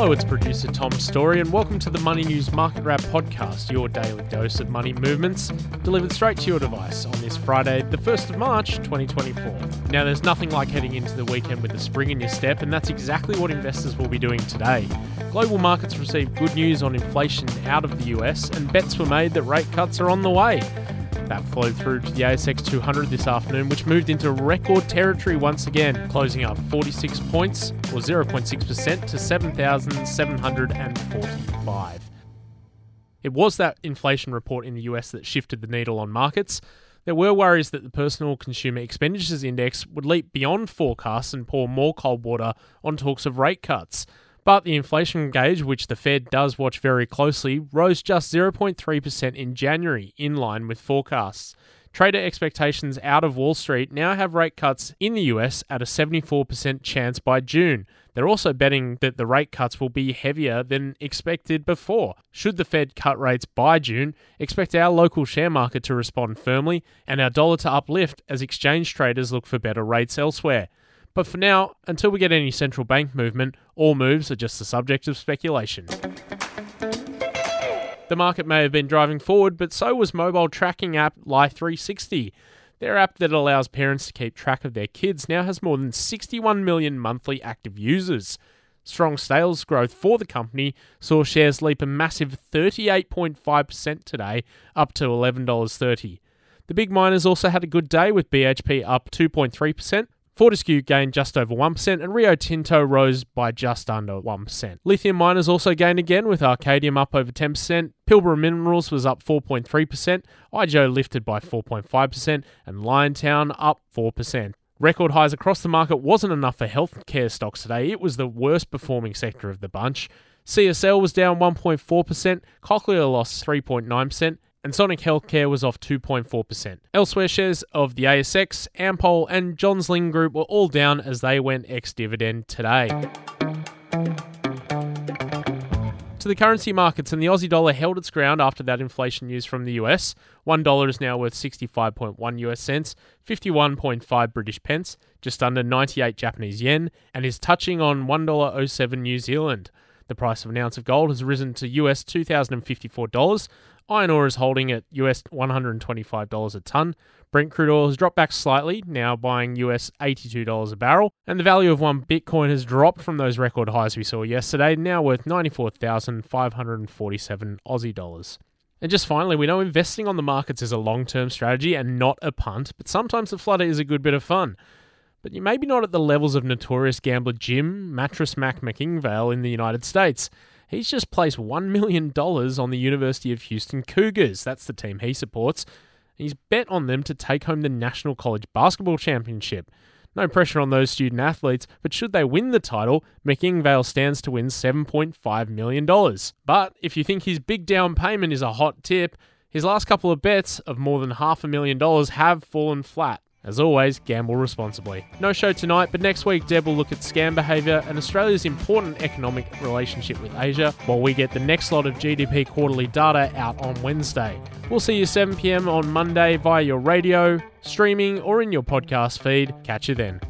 Hello, it's producer Tom Story, and welcome to the Money News Market Wrap podcast, your daily dose of money movements, delivered straight to your device on this Friday, the 1st of March, 2024. Now, there's nothing like heading into the weekend with a spring in your step, and that's exactly what investors will be doing today. Global markets received good news on inflation out of the US, and bets were made that rate cuts are on the way. That flowed through to the ASX 200 this afternoon, which moved into record territory once again, closing up 46 points or 0.6% to 7,745. It was that inflation report in the US that shifted the needle on markets. There were worries that the Personal Consumer Expenditures Index would leap beyond forecasts and pour more cold water on talks of rate cuts. But the inflation gauge, which the Fed does watch very closely, rose just 0.3% in January, in line with forecasts. Trader expectations out of Wall Street now have rate cuts in the US at a 74% chance by June. They're also betting that the rate cuts will be heavier than expected before. Should the Fed cut rates by June, expect our local share market to respond firmly and our dollar to uplift as exchange traders look for better rates elsewhere. But for now, until we get any central bank movement, all moves are just the subject of speculation. The market may have been driving forward, but so was mobile tracking app Life360. Their app that allows parents to keep track of their kids now has more than 61 million monthly active users. Strong sales growth for the company saw shares leap a massive 38.5% today, up to $11.30. The big miners also had a good day with BHP up 2.3%, Fortescue gained just over 1%, and Rio Tinto rose by just under 1%. Lithium miners also gained again, with Arcadium up over 10%, Pilbara Minerals was up 4.3%, IGO lifted by 4.5%, and Liontown up 4%. Record highs across the market wasn't enough for healthcare stocks today. It was the worst performing sector of the bunch. CSL was down 1.4%, Cochlear lost 3.9%, and Sonic Healthcare was off 2.4%. Elsewhere, shares of the ASX, Ampol, and Johns Lyng Group were all down as they went ex dividend today. To the currency markets, and the Aussie dollar held its ground after that inflation news from the US. $1 is now worth 65.1 US cents, 51.5 British pence, just under 98 Japanese yen, and is touching on $1.07 New Zealand. The price of an ounce of gold has risen to US $2,054, Iron ore is holding at US $125 a ton. Brent crude oil has dropped back slightly, now buying US $82 a barrel, and the value of one Bitcoin has dropped from those record highs we saw yesterday, now worth 94,547 Aussie dollars. And just finally, we know investing on the markets is a long term strategy and not a punt, but sometimes the flutter is a good bit of fun. But you may be not at the levels of notorious gambler Jim Mattress Mack McIngvale in the United States. He's just placed $1 million on the University of Houston Cougars. That's the team he supports. He's bet on them to take home the National College Basketball Championship. No pressure on those student athletes, but should they win the title, McIngvale stands to win $7.5 million. But if you think his big down payment is a hot tip, his last couple of bets of more than half a million dollars have fallen flat. As always, gamble responsibly. No show tonight, but next week Deb will look at scam behaviour and Australia's important economic relationship with Asia, while we get the next lot of GDP quarterly data out on Wednesday. We'll see you 7pm on Monday via your radio, streaming, or in your podcast feed. Catch you then.